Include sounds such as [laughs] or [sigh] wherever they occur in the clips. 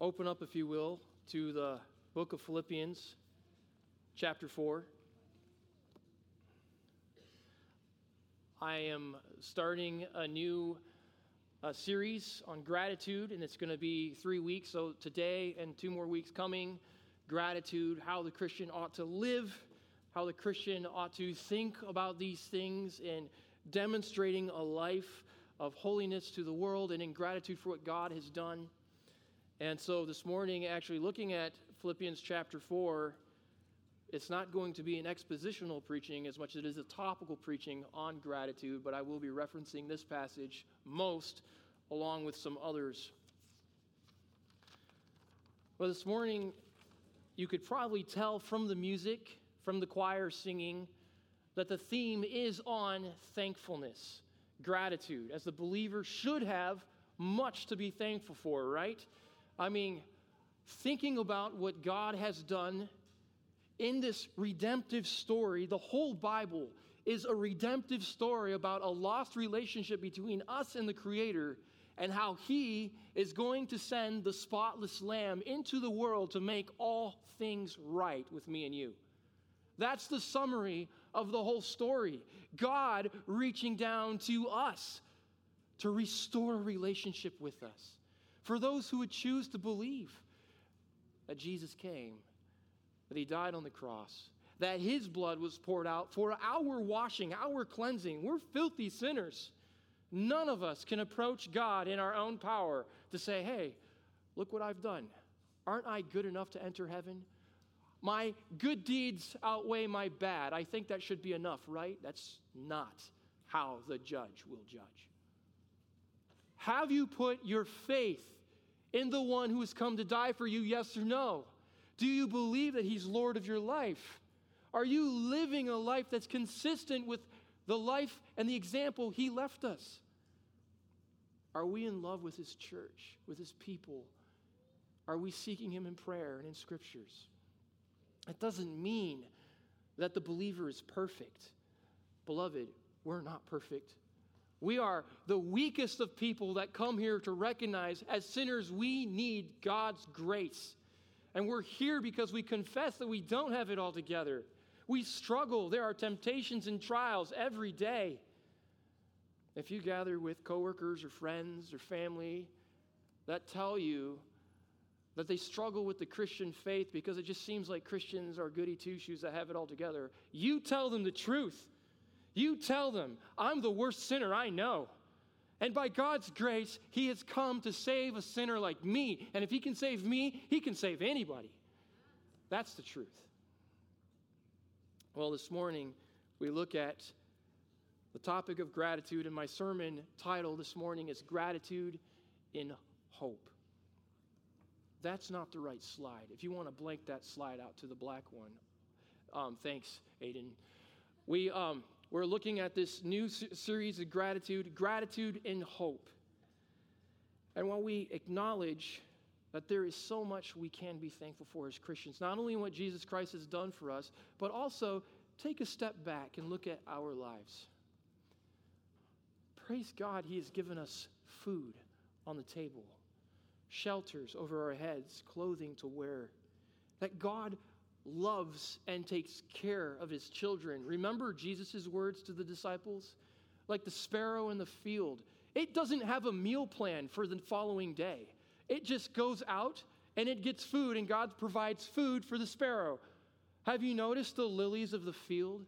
open up, if you will, to the book of Philippians, chapter 4. I am starting a new uh, series on gratitude, and it's going to be three weeks. So, today and two more weeks coming gratitude, how the Christian ought to live, how the Christian ought to think about these things, and demonstrating a life of holiness to the world and in gratitude for what God has done. And so, this morning, actually looking at Philippians chapter 4 it's not going to be an expositional preaching as much as it is a topical preaching on gratitude, but I will be referencing this passage most along with some others. Well, this morning, you could probably tell from the music, from the choir singing, that the theme is on thankfulness, gratitude, as the believer should have much to be thankful for, right? I mean, thinking about what God has done in this redemptive story, the whole Bible is a redemptive story about a lost relationship between us and the Creator and how He is going to send the spotless Lamb into the world to make all things right with me and you. That's the summary of the whole story. God reaching down to us to restore a relationship with us. For those who would choose to believe that Jesus came that he died on the cross, that his blood was poured out for our washing, our cleansing. We're filthy sinners. None of us can approach God in our own power to say, hey, look what I've done. Aren't I good enough to enter heaven? My good deeds outweigh my bad. I think that should be enough, right? That's not how the judge will judge. Have you put your faith in the one who has come to die for you, yes or no? Do you believe that He's Lord of your life? Are you living a life that's consistent with the life and the example He left us? Are we in love with His church, with His people? Are we seeking Him in prayer and in scriptures? It doesn't mean that the believer is perfect. Beloved, we're not perfect. We are the weakest of people that come here to recognize as sinners we need God's grace. And we're here because we confess that we don't have it all together. We struggle. There are temptations and trials every day. If you gather with coworkers or friends or family that tell you that they struggle with the Christian faith because it just seems like Christians are goody two shoes that have it all together, you tell them the truth. You tell them, I'm the worst sinner I know. And by God's grace, He has come to save a sinner like me. And if He can save me, He can save anybody. That's the truth. Well, this morning, we look at the topic of gratitude, and my sermon title this morning is Gratitude in Hope. That's not the right slide. If you want to blank that slide out to the black one, um, thanks, Aiden. We, um, we're looking at this new series of gratitude, gratitude and hope. And while we acknowledge that there is so much we can be thankful for as Christians, not only in what Jesus Christ has done for us, but also take a step back and look at our lives. Praise God, He has given us food on the table, shelters over our heads, clothing to wear. That God loves and takes care of his children. Remember Jesus' words to the disciples? Like the sparrow in the field. It doesn't have a meal plan for the following day. It just goes out and it gets food, and God provides food for the sparrow. Have you noticed the lilies of the field?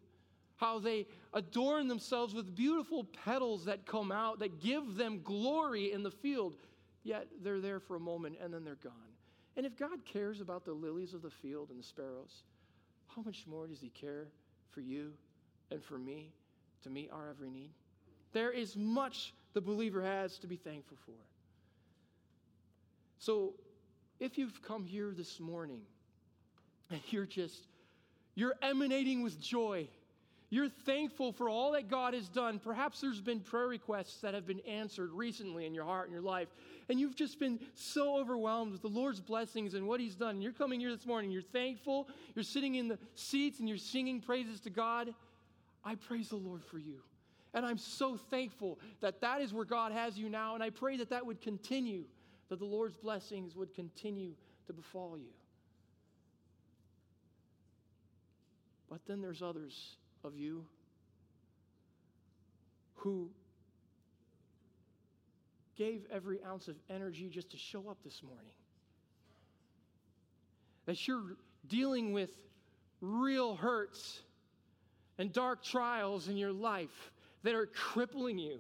How they adorn themselves with beautiful petals that come out, that give them glory in the field, yet they're there for a moment and then they're gone. And if God cares about the lilies of the field and the sparrows, how much more does He care for you and for me to meet our every need? There is much the believer has to be thankful for. So, if you've come here this morning and you're just, you're emanating with joy, you're thankful for all that God has done. Perhaps there's been prayer requests that have been answered recently in your heart and your life, and you've just been so overwhelmed with the Lord's blessings and what He's done. And you're coming here this morning, you're thankful, you're sitting in the seats and you're singing praises to God. I praise the Lord for you. And I'm so thankful that that is where God has you now, and I pray that that would continue that the Lord's blessings would continue to befall you. But then there's others of you who gave every ounce of energy just to show up this morning. That you're dealing with real hurts and dark trials in your life that are crippling you,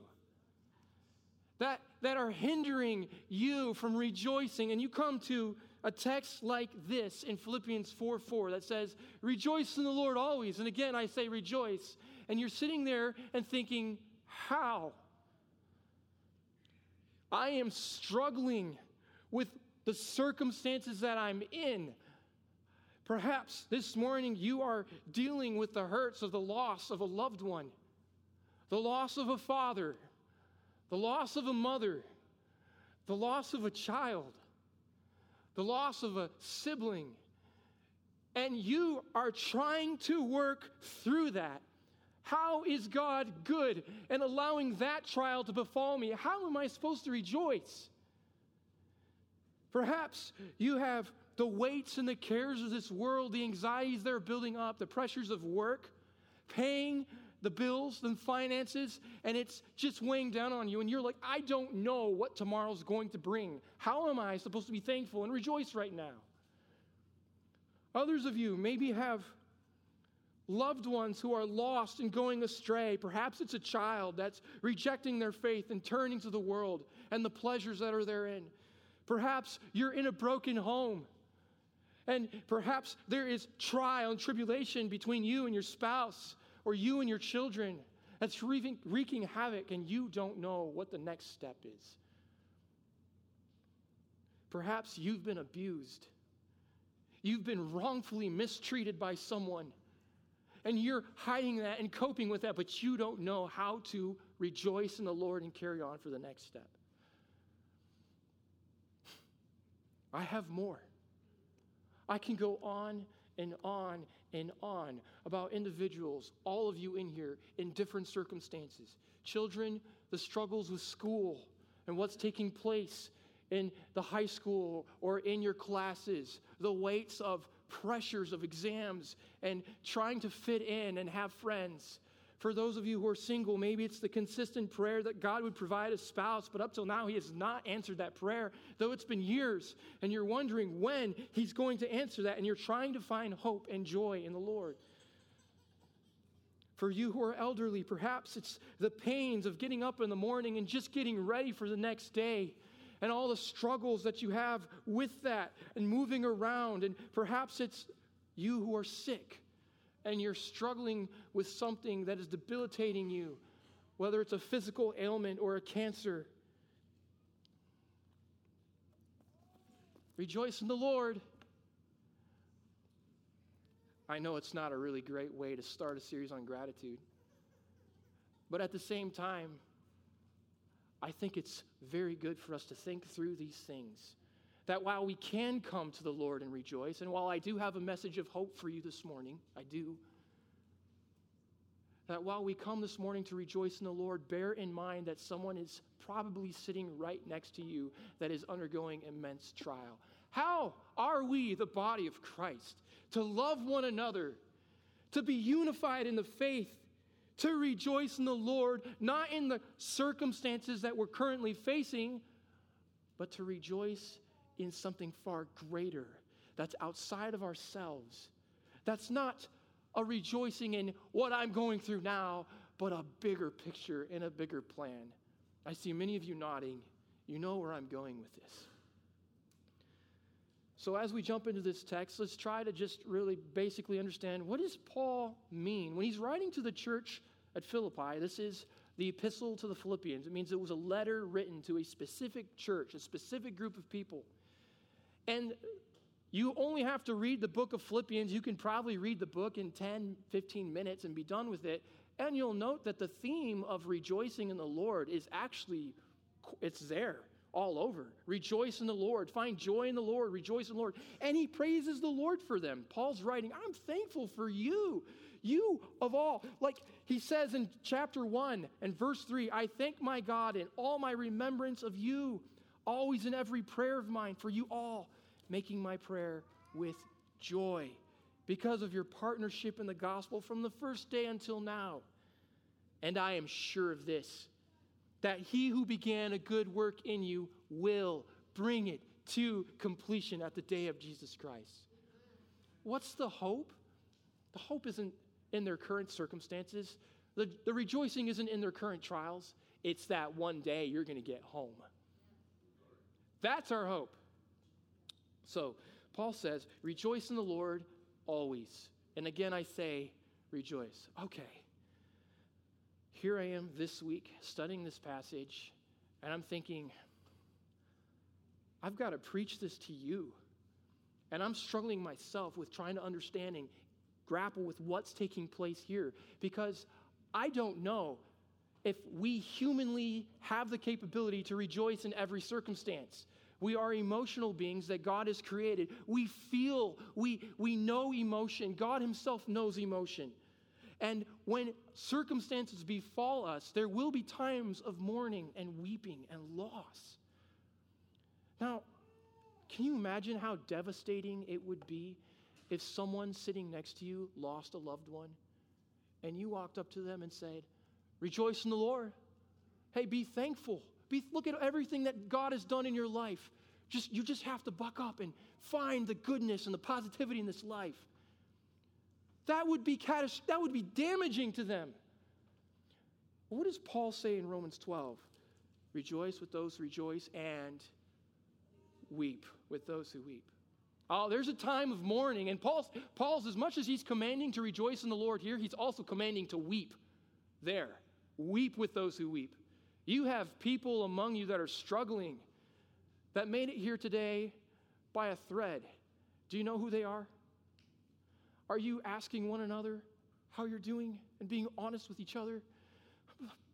that, that are hindering you from rejoicing. And you come to a text like this in Philippians 4 4 that says, Rejoice in the Lord always. And again, I say rejoice. And you're sitting there and thinking, How? I am struggling with the circumstances that I'm in. Perhaps this morning you are dealing with the hurts of the loss of a loved one, the loss of a father, the loss of a mother, the loss of a child, the loss of a sibling. And you are trying to work through that. How is God good and allowing that trial to befall me? How am I supposed to rejoice? Perhaps you have the weights and the cares of this world, the anxieties that are building up, the pressures of work, paying the bills, and finances, and it's just weighing down on you. And you're like, I don't know what tomorrow's going to bring. How am I supposed to be thankful and rejoice right now? Others of you maybe have loved ones who are lost and going astray. Perhaps it's a child that's rejecting their faith and turning to the world and the pleasures that are therein. Perhaps you're in a broken home. And perhaps there is trial and tribulation between you and your spouse or you and your children that's wreaking, wreaking havoc, and you don't know what the next step is. Perhaps you've been abused. You've been wrongfully mistreated by someone and you're hiding that and coping with that, but you don't know how to rejoice in the Lord and carry on for the next step. [sighs] I have more. I can go on and on and on about individuals, all of you in here, in different circumstances. Children, the struggles with school and what's taking place in the high school or in your classes, the weights of pressures of exams and trying to fit in and have friends. For those of you who are single, maybe it's the consistent prayer that God would provide a spouse, but up till now, He has not answered that prayer, though it's been years, and you're wondering when He's going to answer that, and you're trying to find hope and joy in the Lord. For you who are elderly, perhaps it's the pains of getting up in the morning and just getting ready for the next day and all the struggles that you have with that and moving around. And perhaps it's you who are sick and you're struggling with something that is debilitating you, whether it's a physical ailment or a cancer. Rejoice in the Lord. I know it's not a really great way to start a series on gratitude, but at the same time, I think it's very good for us to think through these things. That while we can come to the Lord and rejoice, and while I do have a message of hope for you this morning, I do, that while we come this morning to rejoice in the Lord, bear in mind that someone is probably sitting right next to you that is undergoing immense trial. How are we, the body of Christ, to love one another, to be unified in the faith, to rejoice in the Lord, not in the circumstances that we're currently facing, but to rejoice in something far greater that's outside of ourselves. That's not a rejoicing in what I'm going through now, but a bigger picture and a bigger plan. I see many of you nodding. You know where I'm going with this. So, as we jump into this text, let's try to just really basically understand what does Paul mean when he's writing to the church at Philippi. This is the epistle to the Philippians. It means it was a letter written to a specific church, a specific group of people. And you only have to read the book of Philippians. You can probably read the book in 10, 15 minutes and be done with it. And you'll note that the theme of rejoicing in the Lord is actually it's there all over. Rejoice in the Lord. Find joy in the Lord. Rejoice in the Lord. And he praises the Lord for them. Paul's writing, I'm thankful for you. You of all. Like he says in chapter 1 and verse 3 I thank my God in all my remembrance of you, always in every prayer of mine for you all, making my prayer with joy because of your partnership in the gospel from the first day until now. And I am sure of this that he who began a good work in you will bring it to completion at the day of Jesus Christ. What's the hope? The hope isn't in their current circumstances, the, the rejoicing isn't in their current trials. It's that one day you're going to get home. That's our hope. So, Paul says, Rejoice in the Lord always. And again, I say, Rejoice. Okay. Here I am this week studying this passage, and I'm thinking, I've got to preach this to you. And I'm struggling myself with trying to understand and grapple with what's taking place here because I don't know if we humanly have the capability to rejoice in every circumstance. We are emotional beings that God has created. We feel, we, we know emotion. God Himself knows emotion. And when circumstances befall us, there will be times of mourning and weeping and loss. Now, can you imagine how devastating it would be if someone sitting next to you lost a loved one and you walked up to them and said, Rejoice in the Lord. Hey, be thankful. Be, look at everything that God has done in your life. Just, you just have to buck up and find the goodness and the positivity in this life. That would be catastrophic. That would be damaging to them. What does Paul say in Romans 12? Rejoice with those who rejoice and weep with those who weep. Oh, there's a time of mourning. And Paul's, Paul's, as much as he's commanding to rejoice in the Lord here, he's also commanding to weep there. Weep with those who weep. You have people among you that are struggling, that made it here today by a thread. Do you know who they are? Are you asking one another how you're doing and being honest with each other?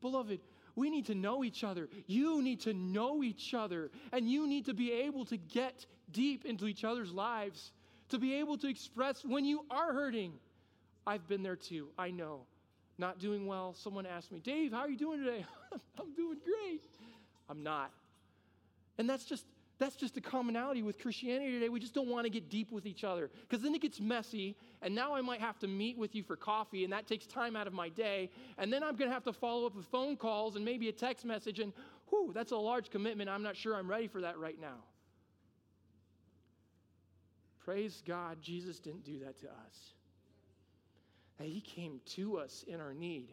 Beloved, we need to know each other. You need to know each other. And you need to be able to get deep into each other's lives, to be able to express when you are hurting. I've been there too. I know. Not doing well. Someone asked me, Dave, how are you doing today? [laughs] I'm doing great. I'm not. And that's just that's just a commonality with Christianity today. We just don't want to get deep with each other because then it gets messy. And now I might have to meet with you for coffee, and that takes time out of my day. And then I'm going to have to follow up with phone calls and maybe a text message. And whew, that's a large commitment. I'm not sure I'm ready for that right now. Praise God, Jesus didn't do that to us. That He came to us in our need.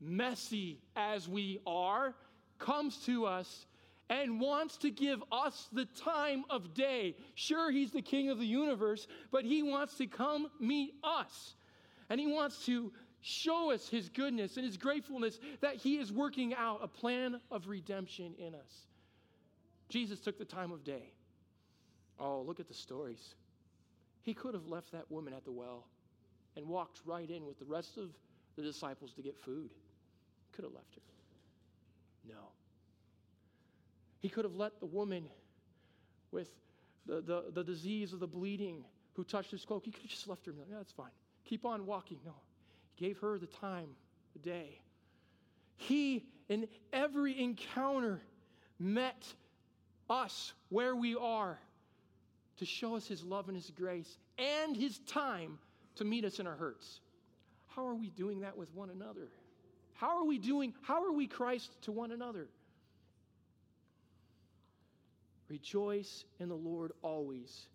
Messy as we are, comes to us and wants to give us the time of day. Sure, He's the King of the universe, but He wants to come meet us. And He wants to show us His goodness and His gratefulness that He is working out a plan of redemption in us. Jesus took the time of day. Oh, look at the stories. He could have left that woman at the well and walked right in with the rest of the disciples to get food. Could have left her. No. He could have let the woman with the, the, the disease of the bleeding who touched his cloak, he could have just left her and like, yeah, that's fine. Keep on walking. No. He gave her the time, the day. He, in every encounter, met us where we are to show us his love and his grace and his time to meet us in our hurts. How are we doing that with one another? How are we doing, how are we Christ to one another? Rejoice in the Lord always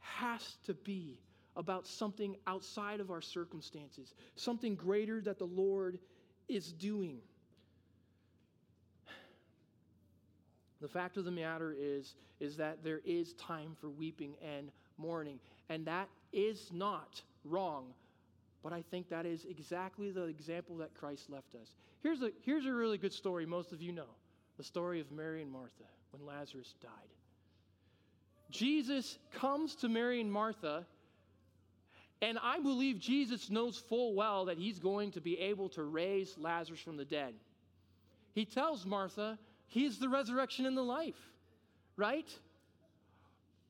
has to be about something outside of our circumstances, something greater that the Lord is doing. The fact of the matter is, is that there is time for weeping and mourning, and that is not wrong. But I think that is exactly the example that Christ left us. Here's a, here's a really good story most of you know the story of Mary and Martha when Lazarus died. Jesus comes to Mary and Martha, and I believe Jesus knows full well that he's going to be able to raise Lazarus from the dead. He tells Martha, He's the resurrection and the life, right?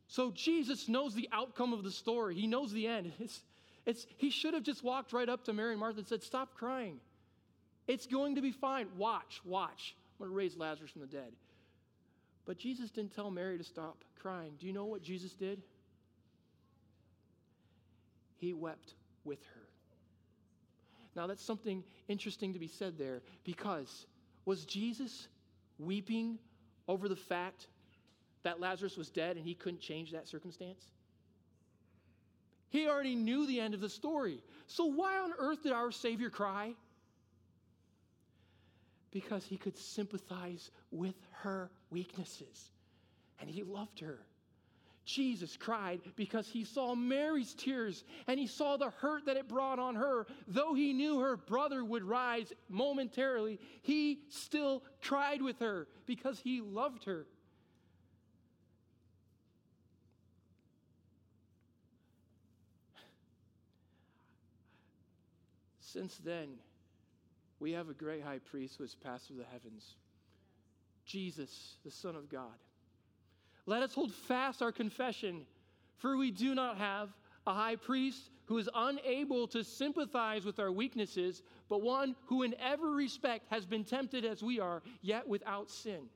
So Jesus knows the outcome of the story. He knows the end. [laughs] It's, it's, he should have just walked right up to Mary and Martha and said, Stop crying. It's going to be fine. Watch, watch. I'm going to raise Lazarus from the dead. But Jesus didn't tell Mary to stop crying. Do you know what Jesus did? He wept with her. Now, that's something interesting to be said there because was Jesus weeping over the fact that Lazarus was dead and he couldn't change that circumstance? He already knew the end of the story. So, why on earth did our Savior cry? Because he could sympathize with her weaknesses and he loved her. Jesus cried because he saw Mary's tears and he saw the hurt that it brought on her. Though he knew her brother would rise momentarily, he still cried with her because he loved her. Since then, we have a great high priest who has passed through the heavens Jesus, the Son of God. Let us hold fast our confession, for we do not have a high priest who is unable to sympathize with our weaknesses, but one who in every respect has been tempted as we are, yet without sin.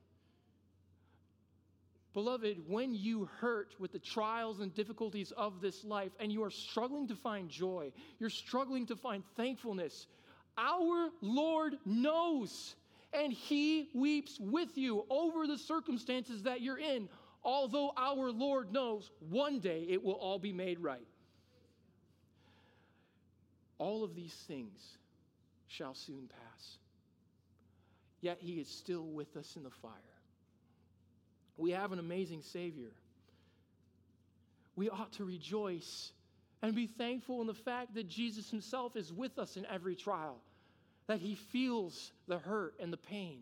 Beloved, when you hurt with the trials and difficulties of this life and you are struggling to find joy, you're struggling to find thankfulness, our Lord knows and He weeps with you over the circumstances that you're in, although our Lord knows one day it will all be made right. All of these things shall soon pass, yet He is still with us in the fire. We have an amazing Savior. We ought to rejoice and be thankful in the fact that Jesus Himself is with us in every trial, that He feels the hurt and the pain,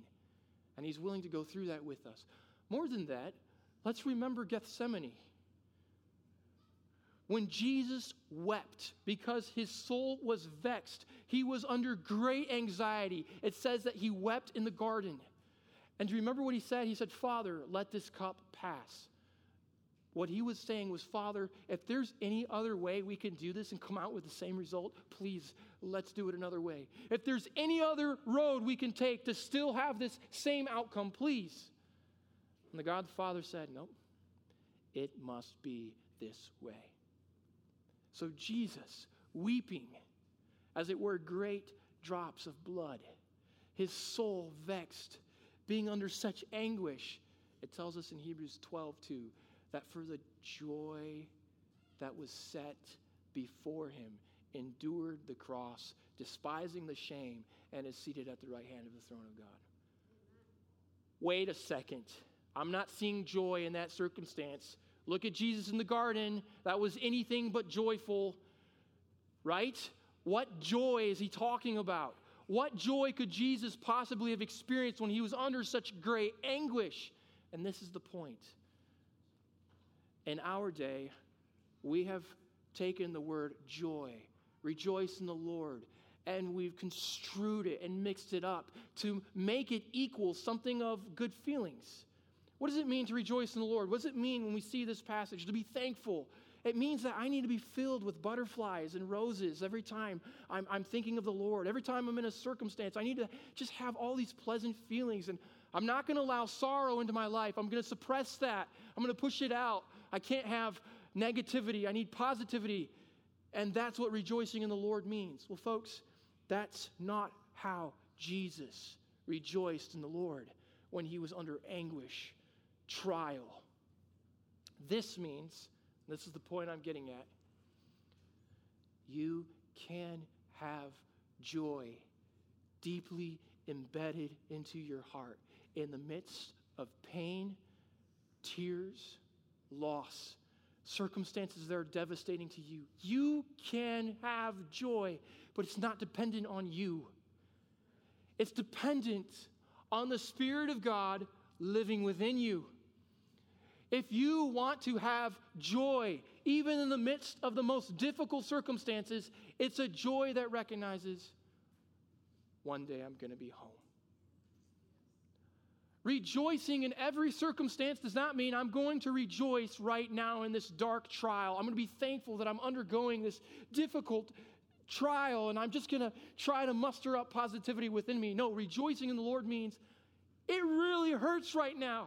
and He's willing to go through that with us. More than that, let's remember Gethsemane. When Jesus wept because his soul was vexed, he was under great anxiety. It says that he wept in the garden. And do you remember what he said? He said, Father, let this cup pass. What he was saying was, Father, if there's any other way we can do this and come out with the same result, please, let's do it another way. If there's any other road we can take to still have this same outcome, please. And the God the Father said, Nope, it must be this way. So Jesus, weeping, as it were, great drops of blood, his soul vexed being under such anguish. It tells us in Hebrews 12, 2, that for the joy that was set before him, endured the cross, despising the shame, and is seated at the right hand of the throne of God. Wait a second. I'm not seeing joy in that circumstance. Look at Jesus in the garden. That was anything but joyful, right? What joy is he talking about? What joy could Jesus possibly have experienced when he was under such great anguish? And this is the point. In our day, we have taken the word joy, rejoice in the Lord, and we've construed it and mixed it up to make it equal something of good feelings. What does it mean to rejoice in the Lord? What does it mean when we see this passage? To be thankful, it means that I need to be filled with butterflies and roses every time I'm, I'm thinking of the Lord. Every time I'm in a circumstance, I need to just have all these pleasant feelings. And I'm not going to allow sorrow into my life. I'm going to suppress that. I'm going to push it out. I can't have negativity. I need positivity. And that's what rejoicing in the Lord means. Well, folks, that's not how Jesus rejoiced in the Lord when he was under anguish, trial. This means this is the point I'm getting at. You can have joy deeply embedded into your heart in the midst of pain, tears, loss, circumstances that are devastating to you. You can have joy, but it's not dependent on you. It's dependent on the Spirit of God living within you. If you want to have joy, even in the midst of the most difficult circumstances, it's a joy that recognizes one day I'm going to be home. Rejoicing in every circumstance does not mean I'm going to rejoice right now in this dark trial. I'm going to be thankful that I'm undergoing this difficult trial and I'm just going to try to muster up positivity within me. No, rejoicing in the Lord means it really hurts right now.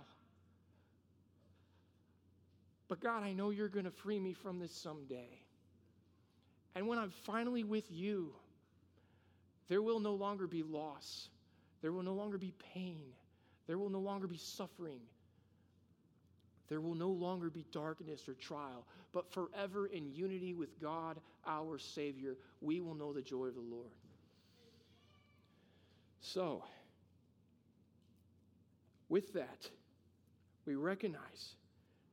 But God, I know you're going to free me from this someday. And when I'm finally with you, there will no longer be loss. There will no longer be pain. There will no longer be suffering. There will no longer be darkness or trial, but forever in unity with God, our Savior, we will know the joy of the Lord. So, with that, we recognize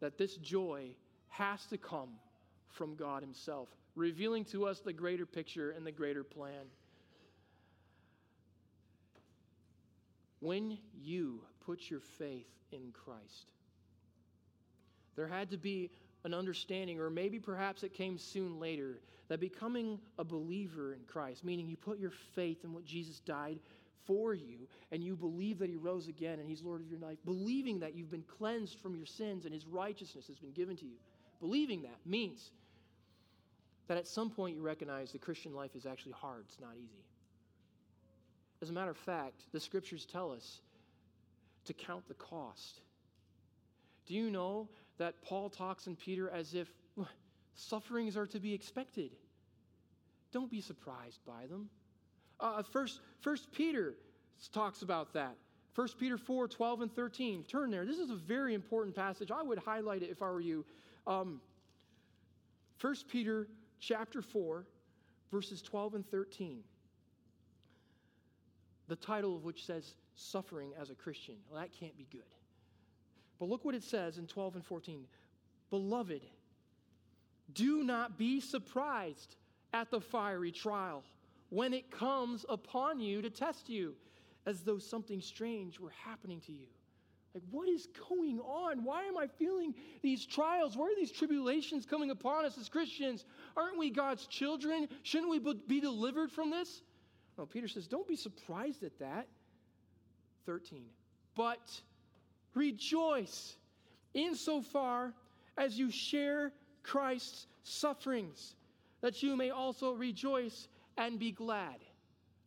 that this joy has to come from God Himself, revealing to us the greater picture and the greater plan. When you put your faith in Christ, there had to be an understanding, or maybe perhaps it came soon later, that becoming a believer in Christ, meaning you put your faith in what Jesus died for you and you believe that he rose again and he's Lord of your life, believing that you've been cleansed from your sins and his righteousness has been given to you, believing that means that at some point you recognize the Christian life is actually hard, it's not easy. As a matter of fact, the scriptures tell us to count the cost. Do you know that Paul talks in Peter as if sufferings are to be expected? Don't be surprised by them. Uh, first, first Peter talks about that. 1 Peter 4 12 and 13. Turn there. This is a very important passage. I would highlight it if I were you. Um, 1 Peter chapter 4, verses 12 and 13. The title of which says Suffering as a Christian. Well, that can't be good. But look what it says in 12 and 14. Beloved, do not be surprised at the fiery trial when it comes upon you to test you, as though something strange were happening to you. Like, what is going on? Why am I feeling these trials? Why are these tribulations coming upon us as Christians? Aren't we God's children? Shouldn't we be delivered from this? Well, Peter says, don't be surprised at that. 13. But rejoice insofar as you share Christ's sufferings, that you may also rejoice and be glad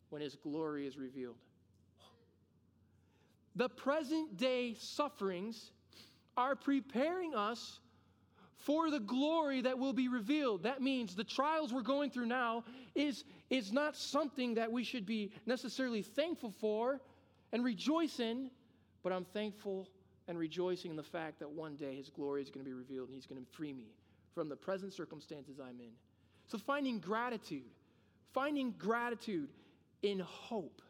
when his glory is revealed. The present day sufferings are preparing us for the glory that will be revealed. That means the trials we're going through now is, is not something that we should be necessarily thankful for and rejoice in, but I'm thankful and rejoicing in the fact that one day his glory is going to be revealed and he's going to free me from the present circumstances I'm in. So finding gratitude finding gratitude in hope,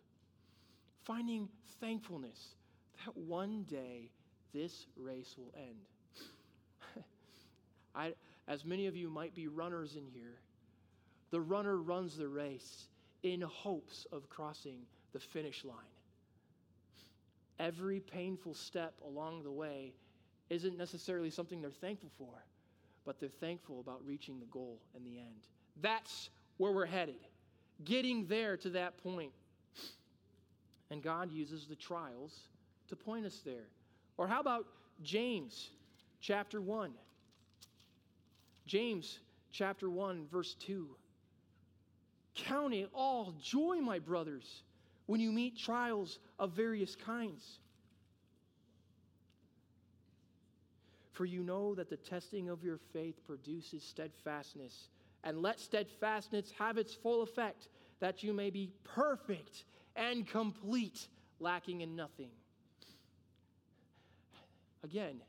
finding thankfulness that one day this race will end. I, as many of you might be runners in here, the runner runs the race in hopes of crossing the finish line. Every painful step along the way isn't necessarily something they're thankful for, but they're thankful about reaching the goal in the end. That's where we're headed getting there to that point. And God uses the trials to point us there. Or how about James chapter 1? James chapter 1, verse 2. Count it all joy, my brothers, when you meet trials of various kinds. For you know that the testing of your faith produces steadfastness and let steadfastness have its full effect, that you may be perfect and complete, lacking in nothing. Again,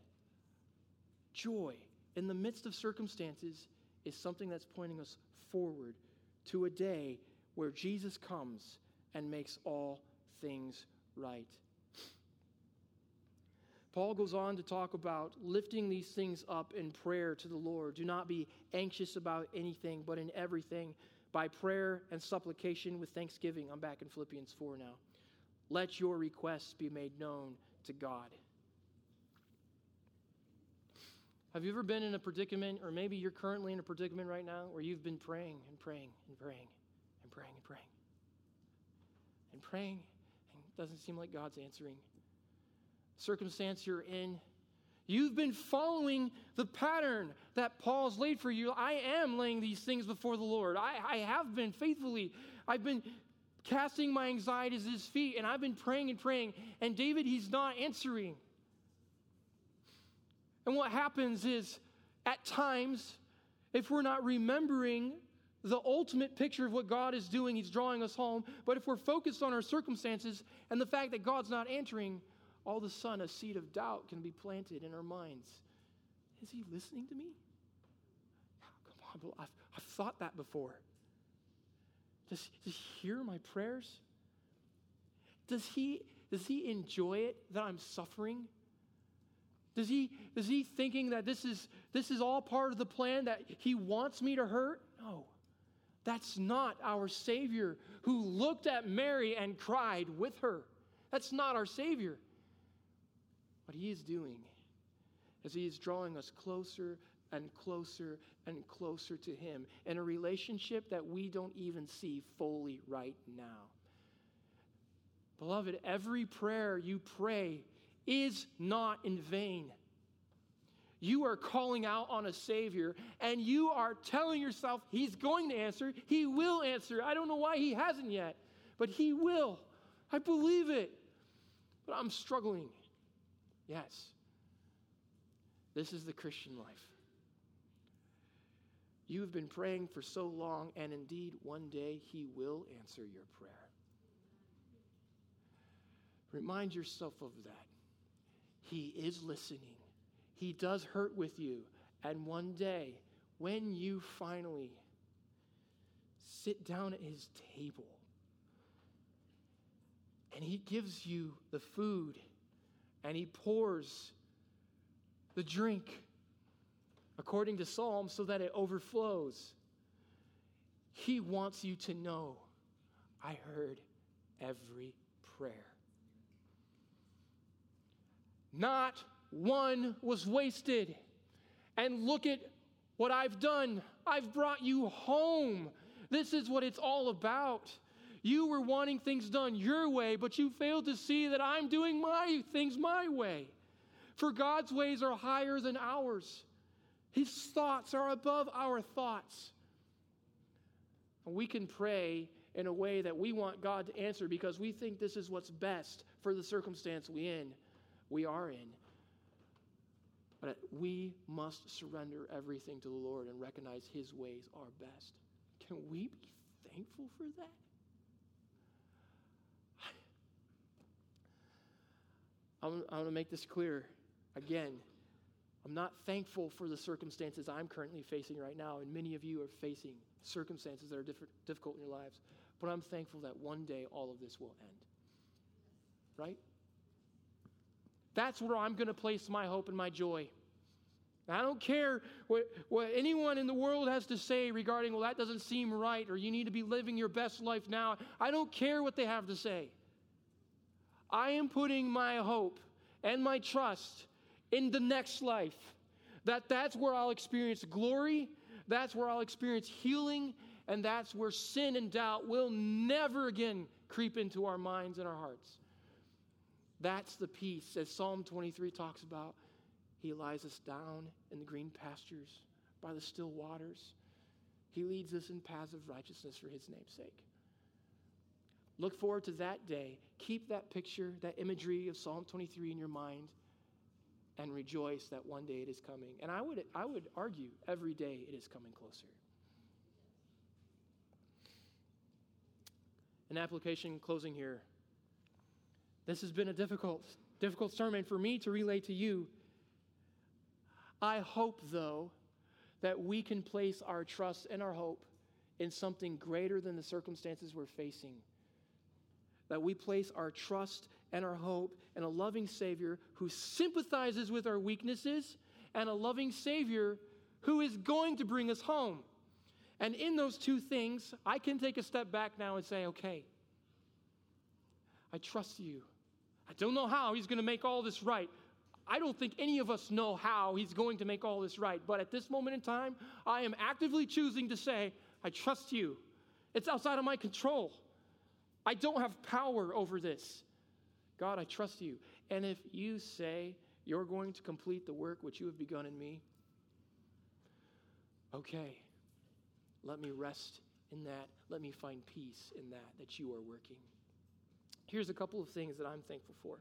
joy in the midst of circumstances is something that's pointing us forward to a day where Jesus comes and makes all things right. Paul goes on to talk about lifting these things up in prayer to the Lord. Do not be anxious about anything, but in everything, by prayer and supplication with thanksgiving. I'm back in Philippians 4 now. Let your requests be made known to God. Have you ever been in a predicament, or maybe you're currently in a predicament right now, where you've been praying and praying and praying and praying and praying and praying, and it doesn't seem like God's answering? circumstance you're in. You've been following the pattern that Paul's laid for you. I am laying these things before the Lord. I, I have been faithfully. I've been casting my anxieties at his feet, and I've been praying and praying. And David, he's not answering. And what happens is at times, if we're not remembering the ultimate picture of what God is doing, He's drawing us home. But if we're focused on our circumstances and the fact that God's not answering, all of a sudden a seed of doubt can be planted in our minds. Is He listening to me? Come on, I've, I've thought that before. Does, does He hear my prayers? Does he, does he enjoy it that I'm suffering? Does he, is he thinking that this is, this is all part of the plan, that he wants me to hurt? No. That's not our Savior who looked at Mary and cried with her. That's not our Savior. What he is doing is he is drawing us closer and closer and closer to him in a relationship that we don't even see fully right now. Beloved, every prayer you pray is not in vain. You are calling out on a Savior and you are telling yourself He's going to answer. He will answer. I don't know why He hasn't yet, but He will. I believe it. But I'm struggling. Yes. This is the Christian life. You have been praying for so long, and indeed, one day He will answer your prayer. Remind yourself of that. He is listening. He does hurt with you. And one day, when you finally sit down at his table and he gives you the food and he pours the drink according to Psalm so that it overflows, he wants you to know I heard every prayer. Not one was wasted. And look at what I've done. I've brought you home. This is what it's all about. You were wanting things done your way, but you failed to see that I'm doing my things my way. For God's ways are higher than ours, His thoughts are above our thoughts. And we can pray in a way that we want God to answer because we think this is what's best for the circumstance we in we are in. But we must surrender everything to the Lord and recognize His ways are best. Can we be thankful for that? I want to make this clear again. I'm not thankful for the circumstances I'm currently facing right now, and many of you are facing circumstances that are difficult in your lives. But I'm thankful that one day all of this will end. Right? That's where I'm going to place my hope and my joy. I don't care what, what anyone in the world has to say regarding, well, that doesn't seem right, or you need to be living your best life now. I don't care what they have to say. I am putting my hope and my trust in the next life. That that's where I'll experience glory, that's where I'll experience healing, and that's where sin and doubt will never again creep into our minds and our hearts. That's the peace, as Psalm 23 talks about. He lies us down in the green pastures by the still waters. He leads us in paths of righteousness for his name's sake. Look forward to that day. Keep that picture, that imagery of Psalm 23 in your mind, and rejoice that one day it is coming. And I would, I would argue every day it is coming closer. An application closing here. This has been a difficult, difficult sermon for me to relay to you. I hope, though, that we can place our trust and our hope in something greater than the circumstances we're facing. That we place our trust and our hope in a loving Savior who sympathizes with our weaknesses and a loving Savior who is going to bring us home. And in those two things, I can take a step back now and say, okay, I trust you. I don't know how he's going to make all this right. I don't think any of us know how he's going to make all this right. But at this moment in time, I am actively choosing to say, I trust you. It's outside of my control. I don't have power over this. God, I trust you. And if you say you're going to complete the work which you have begun in me, okay, let me rest in that. Let me find peace in that, that you are working. Here's a couple of things that I'm thankful for.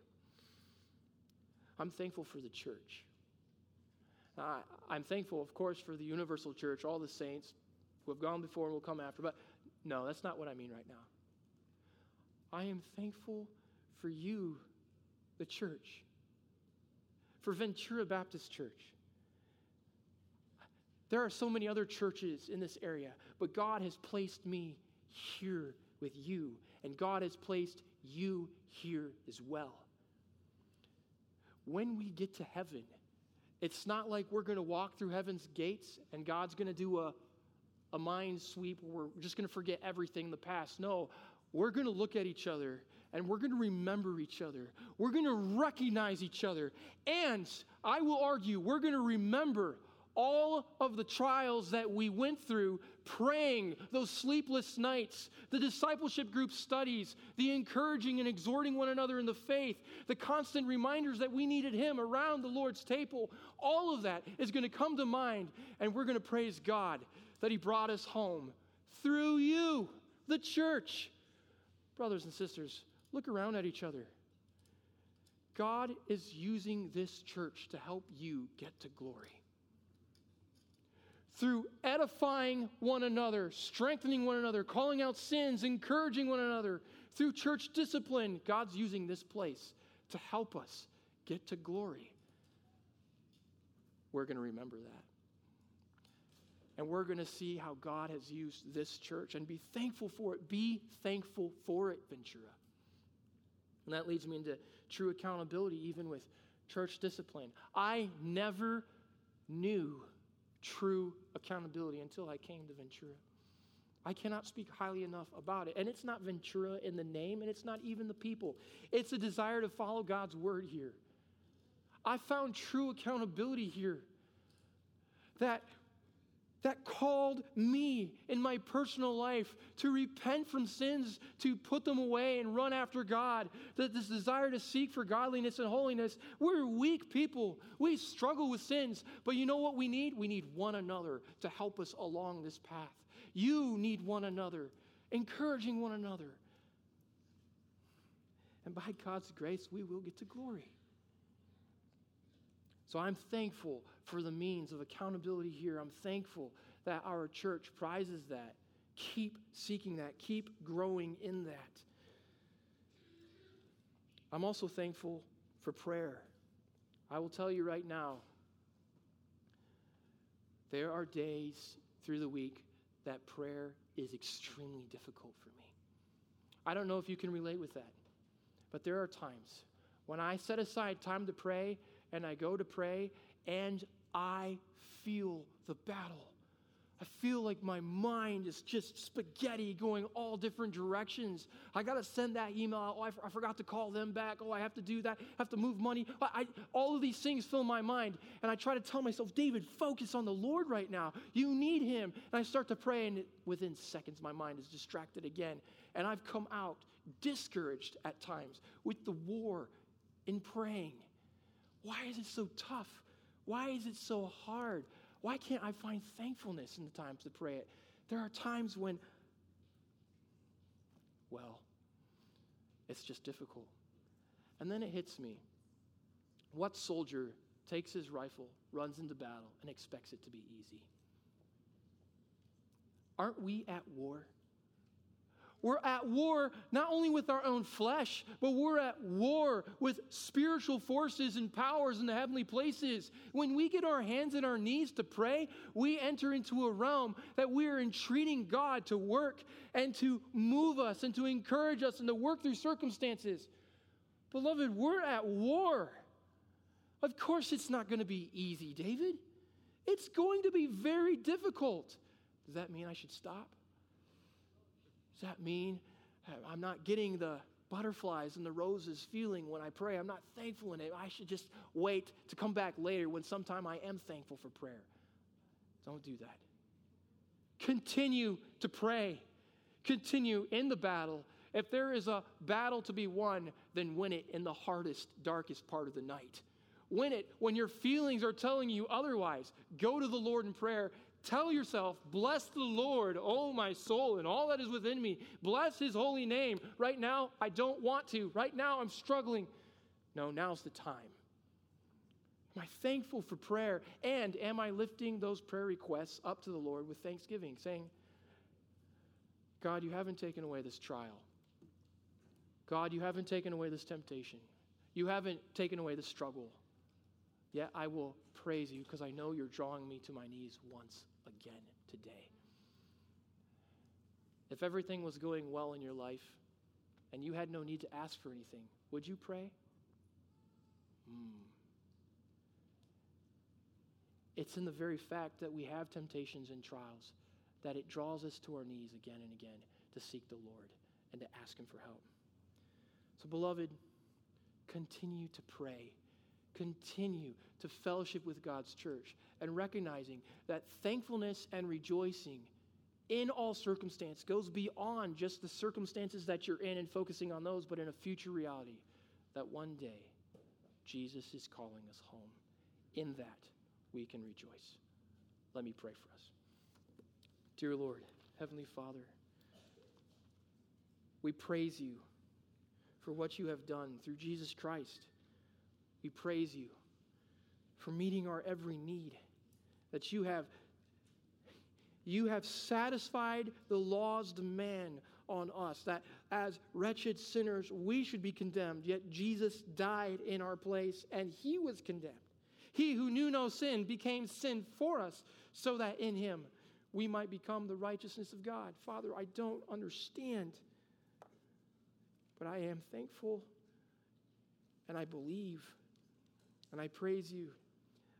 I'm thankful for the church. I, I'm thankful, of course, for the universal church, all the saints who have gone before and will come after. But no, that's not what I mean right now. I am thankful for you, the church, for Ventura Baptist Church. There are so many other churches in this area, but God has placed me here with you, and God has placed you here as well. When we get to heaven, it's not like we're going to walk through heaven's gates and God's going to do a, a mind sweep where we're just going to forget everything in the past. No, we're going to look at each other and we're going to remember each other. We're going to recognize each other. And I will argue, we're going to remember all of the trials that we went through praying, those sleepless nights, the discipleship group studies, the encouraging and exhorting one another in the faith, the constant reminders that we needed Him around the Lord's table, all of that is going to come to mind, and we're going to praise God that He brought us home through you, the church. Brothers and sisters, look around at each other. God is using this church to help you get to glory through edifying one another, strengthening one another, calling out sins, encouraging one another, through church discipline, God's using this place to help us get to glory. We're going to remember that. And we're going to see how God has used this church and be thankful for it. Be thankful for it, Ventura. And that leads me into true accountability, even with church discipline. I never knew true accountability until I came to Ventura. I cannot speak highly enough about it. And it's not Ventura in the name, and it's not even the people. It's a desire to follow God's word here. I found true accountability here. That that called me in my personal life to repent from sins, to put them away and run after God. That this desire to seek for godliness and holiness. We're weak people. We struggle with sins. But you know what we need? We need one another to help us along this path. You need one another, encouraging one another. And by God's grace, we will get to glory. So I'm thankful for the means of accountability here. I'm thankful that our church prizes that. Keep seeking that, keep growing in that. I'm also thankful for prayer. I will tell you right now, there are days through the week that prayer is extremely difficult for me. I don't know if you can relate with that, but there are times when I set aside time to pray and I go to pray and I feel the battle. I feel like my mind is just spaghetti going all different directions. I got to send that email out. Oh, I, f- I forgot to call them back. Oh, I have to do that. I have to move money. I, I, all of these things fill my mind. And I try to tell myself, David, focus on the Lord right now. You need Him. And I start to pray, and within seconds, my mind is distracted again. And I've come out discouraged at times with the war in praying. Why is it so tough? Why is it so hard? Why can't I find thankfulness in the times to pray it? There are times when, well, it's just difficult. And then it hits me. What soldier takes his rifle, runs into battle, and expects it to be easy? Aren't we at war? We're at war not only with our own flesh, but we're at war with spiritual forces and powers in the heavenly places. When we get our hands and our knees to pray, we enter into a realm that we are entreating God to work and to move us and to encourage us and to work through circumstances. Beloved, we're at war. Of course, it's not going to be easy, David. It's going to be very difficult. Does that mean I should stop? Does that mean uh, I'm not getting the butterflies and the roses feeling when I pray? I'm not thankful in it. I should just wait to come back later when sometime I am thankful for prayer. Don't do that. Continue to pray. Continue in the battle. If there is a battle to be won, then win it in the hardest, darkest part of the night. Win it when your feelings are telling you otherwise. Go to the Lord in prayer Tell yourself, Bless the Lord, oh my soul, and all that is within me. Bless his holy name. Right now, I don't want to. Right now, I'm struggling. No, now's the time. Am I thankful for prayer? And am I lifting those prayer requests up to the Lord with thanksgiving, saying, God, you haven't taken away this trial. God, you haven't taken away this temptation. You haven't taken away the struggle. Yet I will praise you because I know you're drawing me to my knees once again today. If everything was going well in your life and you had no need to ask for anything, would you pray? Hmm. It's in the very fact that we have temptations and trials that it draws us to our knees again and again to seek the Lord and to ask Him for help. So, beloved, continue to pray. Continue to fellowship with God's church and recognizing that thankfulness and rejoicing in all circumstance goes beyond just the circumstances that you're in and focusing on those, but in a future reality that one day Jesus is calling us home. In that, we can rejoice. Let me pray for us. Dear Lord, Heavenly Father, we praise you for what you have done through Jesus Christ. We praise you for meeting our every need, that you have you have satisfied the law's demand on us that as wretched sinners we should be condemned, yet Jesus died in our place and he was condemned. He who knew no sin became sin for us so that in him we might become the righteousness of God. Father, I don't understand, but I am thankful and I believe and I praise you.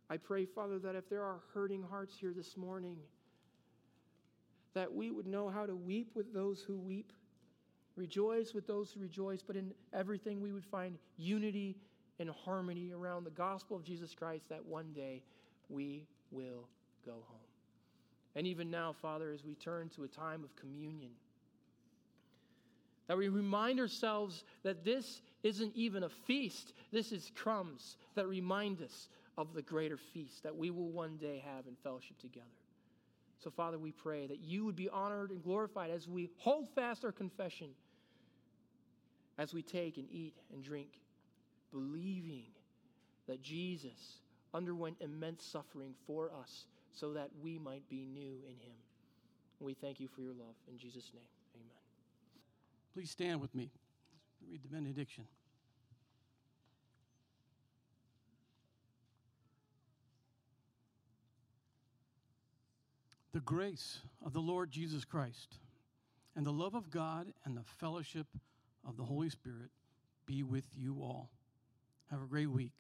I pray, Father, that if there are hurting hearts here this morning, that we would know how to weep with those who weep, rejoice with those who rejoice, but in everything we would find unity and harmony around the gospel of Jesus Christ that one day we will go home. And even now, Father, as we turn to a time of communion, that we remind ourselves that this isn't even a feast, this is crumbs that remind us of the greater feast that we will one day have in fellowship together. So, Father, we pray that you would be honored and glorified as we hold fast our confession, as we take and eat and drink, believing that Jesus underwent immense suffering for us so that we might be new in him. we thank you for your love. In Jesus' name, amen. Please stand with me. Read the benediction. The grace of the Lord Jesus Christ and the love of God and the fellowship of the Holy Spirit be with you all. Have a great week.